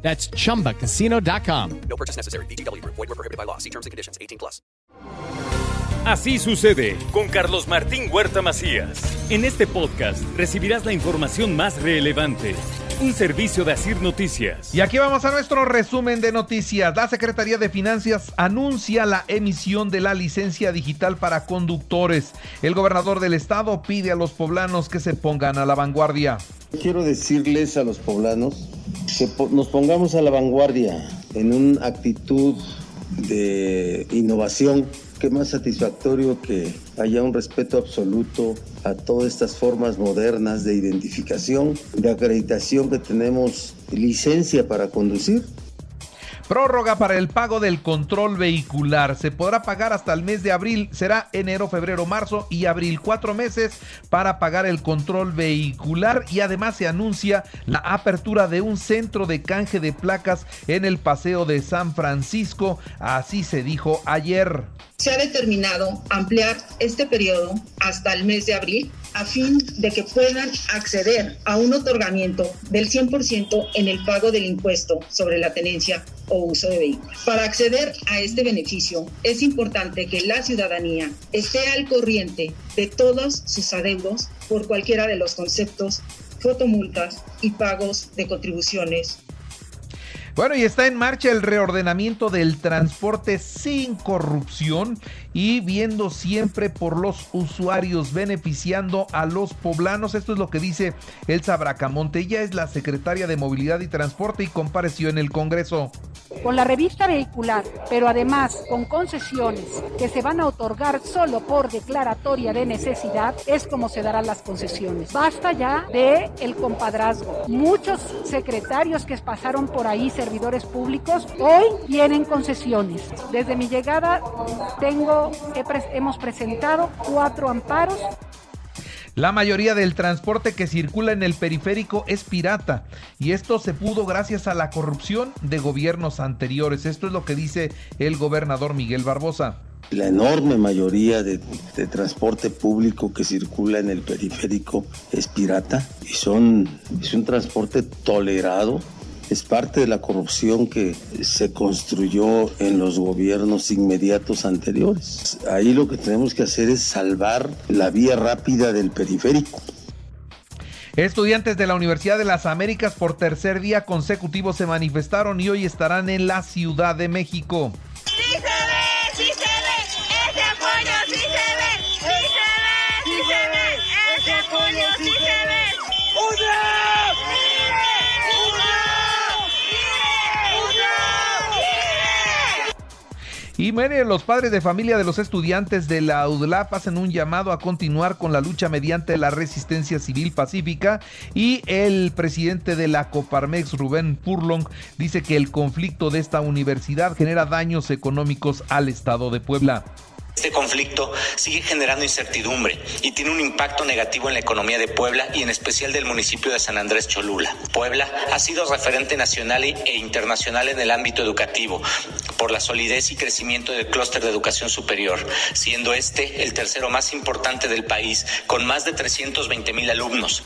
That's chumbacasino.com. No purchase necessary. BGW. Void were prohibited by law. See terms and conditions. 18 plus. Así sucede con Carlos Martín Huerta Macías. En este podcast recibirás la información más relevante. Un servicio de Asir Noticias. Y aquí vamos a nuestro resumen de noticias. La Secretaría de Finanzas anuncia la emisión de la licencia digital para conductores. El gobernador del estado pide a los poblanos que se pongan a la vanguardia. Quiero decirles a los poblanos po- nos pongamos a la vanguardia en una actitud de innovación. Qué más satisfactorio que haya un respeto absoluto a todas estas formas modernas de identificación, de acreditación que tenemos licencia para conducir. Prórroga para el pago del control vehicular. Se podrá pagar hasta el mes de abril. Será enero, febrero, marzo y abril. Cuatro meses para pagar el control vehicular. Y además se anuncia la apertura de un centro de canje de placas en el Paseo de San Francisco. Así se dijo ayer. Se ha determinado ampliar este periodo hasta el mes de abril a fin de que puedan acceder a un otorgamiento del 100% en el pago del impuesto sobre la tenencia Para acceder a este beneficio es importante que la ciudadanía esté al corriente de todos sus adeudos por cualquiera de los conceptos, fotomultas y pagos de contribuciones. Bueno, y está en marcha el reordenamiento del transporte sin corrupción y viendo siempre por los usuarios, beneficiando a los poblanos. Esto es lo que dice Elsa Bracamonte. Ella es la secretaria de Movilidad y Transporte y compareció en el Congreso. con la revista vehicular, pero además con concesiones que se van a otorgar solo por declaratoria de necesidad, es como se darán las concesiones. Basta ya de el compadrazgo. Muchos secretarios que pasaron por ahí, servidores públicos, hoy tienen concesiones. Desde mi llegada tengo, he hemos presentado cuatro amparos La mayoría del transporte que circula en el periférico es pirata y esto se pudo gracias a la corrupción de gobiernos anteriores. Esto es lo que dice el gobernador Miguel Barbosa. La enorme mayoría de, de transporte público que circula en el periférico es pirata y son, es un transporte tolerado. Es parte de la corrupción que se construyó en los gobiernos inmediatos anteriores. Ahí lo que tenemos que hacer es salvar la vía rápida del periférico. Estudiantes de la Universidad de las Américas por tercer día consecutivo se manifestaron y hoy estarán en la Ciudad de México. Y mire, los padres de familia de los estudiantes de la UDLAP hacen un llamado a continuar con la lucha mediante la resistencia civil pacífica y el presidente de la Coparmex, Rubén Purlong, dice que el conflicto de esta universidad genera daños económicos al estado de Puebla. Este conflicto sigue generando incertidumbre y tiene un impacto negativo en la economía de Puebla y en especial del municipio de San Andrés Cholula. Puebla ha sido referente nacional e internacional en el ámbito educativo por la solidez y crecimiento del clúster de educación superior, siendo este el tercero más importante del país con más de 320 mil alumnos.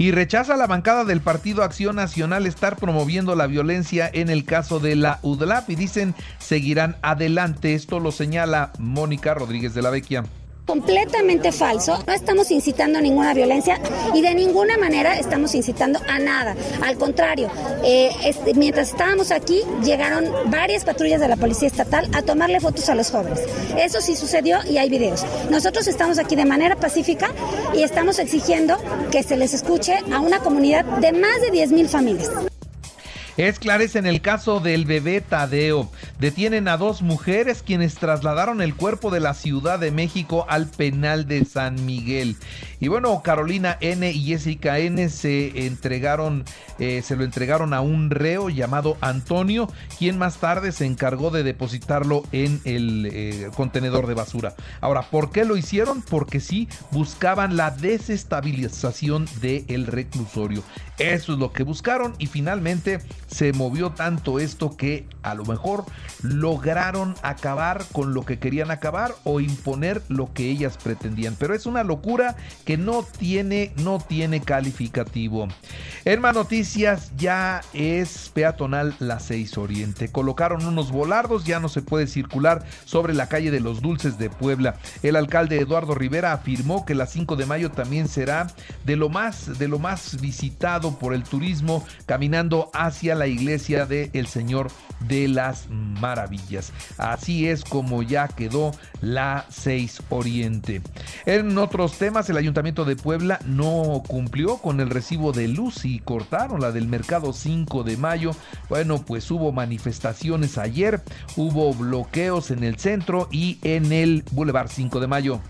Y rechaza la bancada del Partido Acción Nacional estar promoviendo la violencia en el caso de la UDLAP y dicen seguirán adelante. Esto lo señala Mónica Rodríguez de la Vecchia. Completamente falso. No estamos incitando ninguna violencia y de ninguna manera estamos incitando a nada. Al contrario, eh, mientras estábamos aquí, llegaron varias patrullas de la Policía Estatal a tomarle fotos a los jóvenes. Eso sí sucedió y hay videos. Nosotros estamos aquí de manera pacífica y estamos exigiendo que se les escuche a una comunidad de más de 10 mil familias. Esclarecen el caso del bebé Tadeo. Detienen a dos mujeres quienes trasladaron el cuerpo de la Ciudad de México al penal de San Miguel. Y bueno, Carolina N y Jessica N se entregaron, eh, se lo entregaron a un reo llamado Antonio, quien más tarde se encargó de depositarlo en el eh, contenedor de basura. Ahora, ¿por qué lo hicieron? Porque sí buscaban la desestabilización del reclusorio. Eso es lo que buscaron y finalmente se movió tanto esto que a lo mejor lograron acabar con lo que querían acabar o imponer lo que ellas pretendían. Pero es una locura que no tiene, no tiene calificativo. En noticias ya es peatonal la 6 Oriente. Colocaron unos volardos, ya no se puede circular sobre la calle de los Dulces de Puebla. El alcalde Eduardo Rivera afirmó que la 5 de mayo también será de lo más, de lo más visitado por el turismo caminando hacia la iglesia de El Señor de las Maravillas. Así es como ya quedó la 6 Oriente. En otros temas, el Ayuntamiento de Puebla no cumplió con el recibo de luz y cortaron la del mercado 5 de mayo. Bueno, pues hubo manifestaciones ayer, hubo bloqueos en el centro y en el Boulevard 5 de mayo.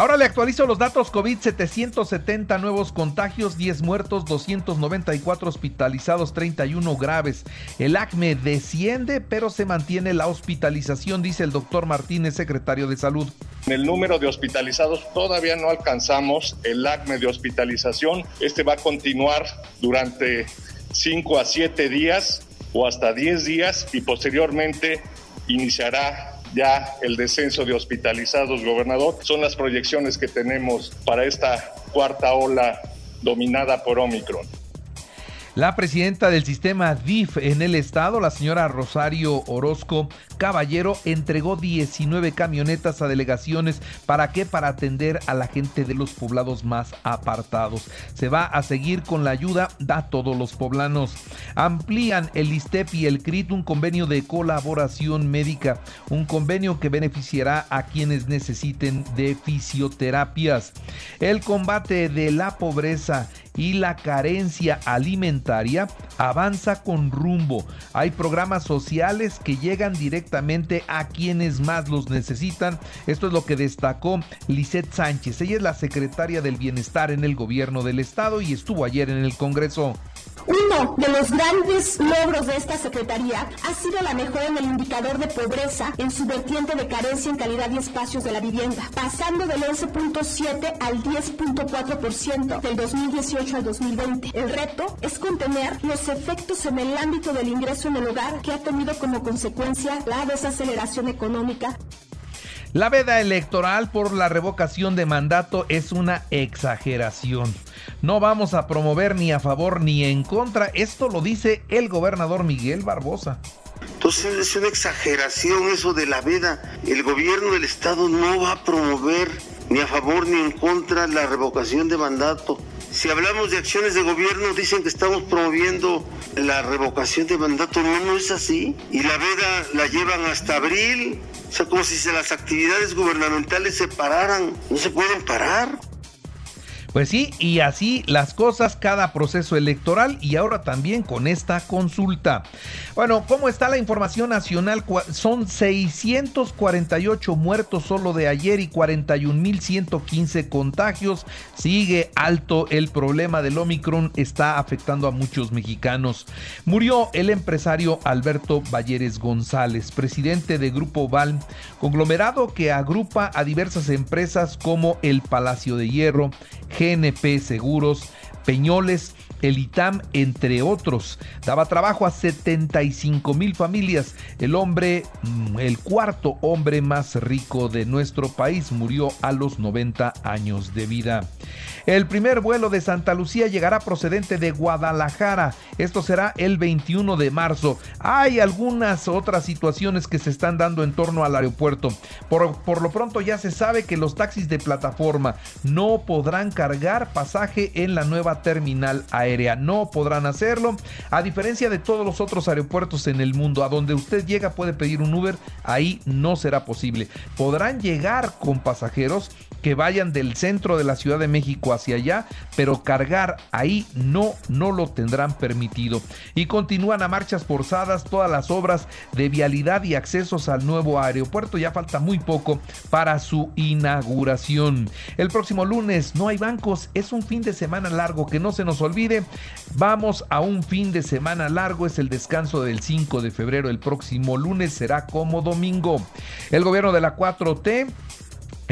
Ahora le actualizo los datos COVID, 770 nuevos contagios, 10 muertos, 294 hospitalizados, 31 graves. El ACME desciende, pero se mantiene la hospitalización, dice el doctor Martínez, secretario de Salud. En el número de hospitalizados todavía no alcanzamos el ACME de hospitalización. Este va a continuar durante 5 a 7 días o hasta 10 días y posteriormente iniciará ya el descenso de hospitalizados, gobernador. Son las proyecciones que tenemos para esta cuarta ola dominada por Omicron. La presidenta del sistema DIF en el estado, la señora Rosario Orozco Caballero, entregó 19 camionetas a delegaciones. ¿Para qué? Para atender a la gente de los poblados más apartados. Se va a seguir con la ayuda a todos los poblanos. Amplían el ISTEP y el CRIT un convenio de colaboración médica, un convenio que beneficiará a quienes necesiten de fisioterapias. El combate de la pobreza y la carencia alimentaria avanza con rumbo. Hay programas sociales que llegan directamente a quienes más los necesitan. Esto es lo que destacó Lisette Sánchez. Ella es la secretaria del Bienestar en el gobierno del estado y estuvo ayer en el Congreso. Uno de los grandes logros de esta Secretaría ha sido la mejora en el indicador de pobreza en su vertiente de carencia en calidad y espacios de la vivienda, pasando del 11.7 al 10.4% del 2018 al 2020. El reto es contener los efectos en el ámbito del ingreso en el hogar que ha tenido como consecuencia la desaceleración económica la veda electoral por la revocación de mandato es una exageración. No vamos a promover ni a favor ni en contra. Esto lo dice el gobernador Miguel Barbosa. Entonces es una exageración eso de la veda. El gobierno del estado no va a promover ni a favor ni en contra la revocación de mandato. Si hablamos de acciones de gobierno, dicen que estamos promoviendo la revocación de mandato. No, no es así. Y la veda la llevan hasta abril. O sea, como si las actividades gubernamentales se pararan. No se pueden parar. Pues sí, y así las cosas cada proceso electoral y ahora también con esta consulta. Bueno, ¿cómo está la información nacional? Son 648 muertos solo de ayer y 41.115 contagios. Sigue alto el problema del Omicron, está afectando a muchos mexicanos. Murió el empresario Alberto Valleres González, presidente de Grupo Val, conglomerado que agrupa a diversas empresas como el Palacio de Hierro, GNP Seguros, Peñoles, el ITAM, entre otros. Daba trabajo a 75 mil familias. El hombre, mm, el cuarto hombre más rico de nuestro país, murió a los 90 años de vida. El primer vuelo de Santa Lucía llegará procedente de Guadalajara. Esto será el 21 de marzo. Hay algunas otras situaciones que se están dando en torno al aeropuerto. Por, por lo pronto ya se sabe que los taxis de plataforma no podrán cargar pasaje en la nueva terminal aérea No podrán hacerlo. A diferencia de todos los otros aeropuertos en el mundo, a donde usted llega puede pedir un Uber, ahí no será posible. Podrán llegar con pasajeros que vayan del centro de la Ciudad de México hacia allá, pero cargar ahí no, no lo tendrán permitido. Y continúan a marchas forzadas todas las obras de vialidad y accesos al nuevo aeropuerto. Ya falta muy poco para su inauguración. El próximo lunes no hay bancos, es un fin de semana largo, que no se nos olvide. Vamos a un fin de semana largo, es el descanso del 5 de febrero. El próximo lunes será como domingo. El gobierno de la 4T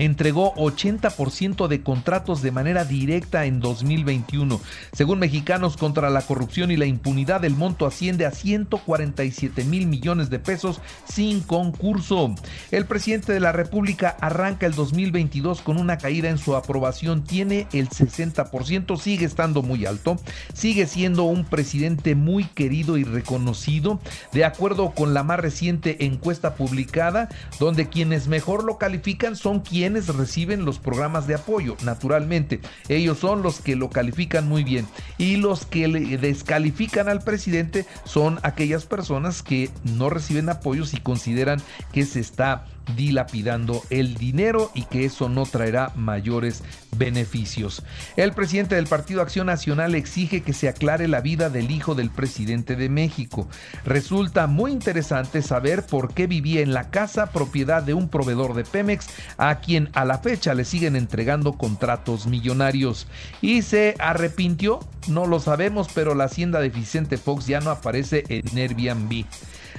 entregó 80% de contratos de manera directa en 2021. Según Mexicanos contra la Corrupción y la Impunidad, el monto asciende a 147 mil millones de pesos sin concurso. El presidente de la República arranca el 2022 con una caída en su aprobación, tiene el 60%, sigue estando muy alto, sigue siendo un presidente muy querido y reconocido, de acuerdo con la más reciente encuesta publicada, donde quienes mejor lo califican son quienes reciben los programas de apoyo, naturalmente. Ellos son los que lo califican muy bien. Y los que le descalifican al presidente son aquellas personas que no reciben apoyos y consideran que se está dilapidando el dinero y que eso no traerá mayores beneficios. El presidente del Partido Acción Nacional exige que se aclare la vida del hijo del presidente de México. Resulta muy interesante saber por qué vivía en la casa propiedad de un proveedor de Pemex a quien a la fecha le siguen entregando contratos millonarios. ¿Y se arrepintió? No lo sabemos, pero la hacienda de Vicente Fox ya no aparece en Airbnb.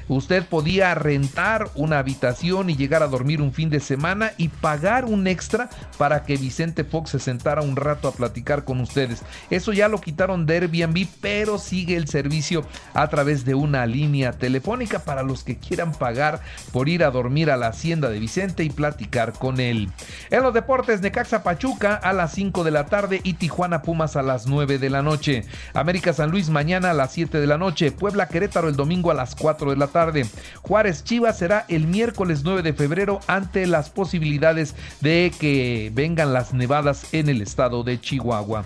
Usted podía rentar una habitación y llegar a dormir un fin de semana y pagar un extra para que Vicente Fox se sentara un rato a platicar con ustedes. Eso ya lo quitaron de Airbnb, pero sigue el servicio a través de una línea telefónica para los que quieran pagar por ir a dormir a la hacienda de Vicente y platicar con él. En los deportes, Necaxa Pachuca a las 5 de la tarde y Tijuana Pumas a las 9 de la noche. América San Luis mañana a las 7 de la noche. Puebla Querétaro el domingo a las 4 de la tarde tarde. Juárez Chivas será el miércoles 9 de febrero ante las posibilidades de que vengan las nevadas en el estado de Chihuahua.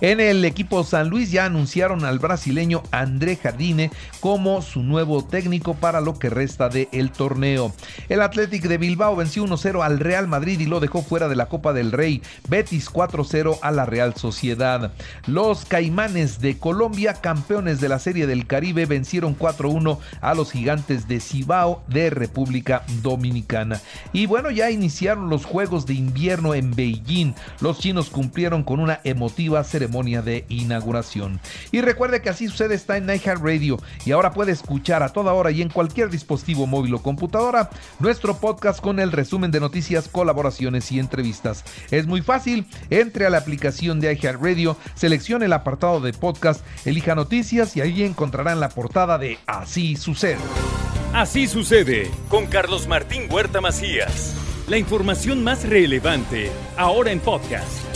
En el equipo San Luis ya anunciaron al brasileño André Jardine como su nuevo técnico para lo que resta del el torneo. El Athletic de Bilbao venció 1-0 al Real Madrid y lo dejó fuera de la Copa del Rey. Betis 4-0 a la Real Sociedad. Los Caimanes de Colombia, campeones de la Serie del Caribe, vencieron 4-1 a los Gigantes de Cibao de República Dominicana. Y bueno, ya iniciaron los Juegos de Invierno en Beijing. Los chinos cumplieron con una emotiva ceremonia de inauguración. Y recuerde que así sucede está en Radio y ahora puede escuchar a toda hora y en cualquier dispositivo móvil o computadora nuestro podcast con el resumen de noticias, colaboraciones y entrevistas. Es muy fácil, entre a la aplicación de Radio seleccione el apartado de podcast, elija noticias y ahí encontrarán la portada de Así sucede. Así sucede con Carlos Martín Huerta Macías. La información más relevante ahora en podcast.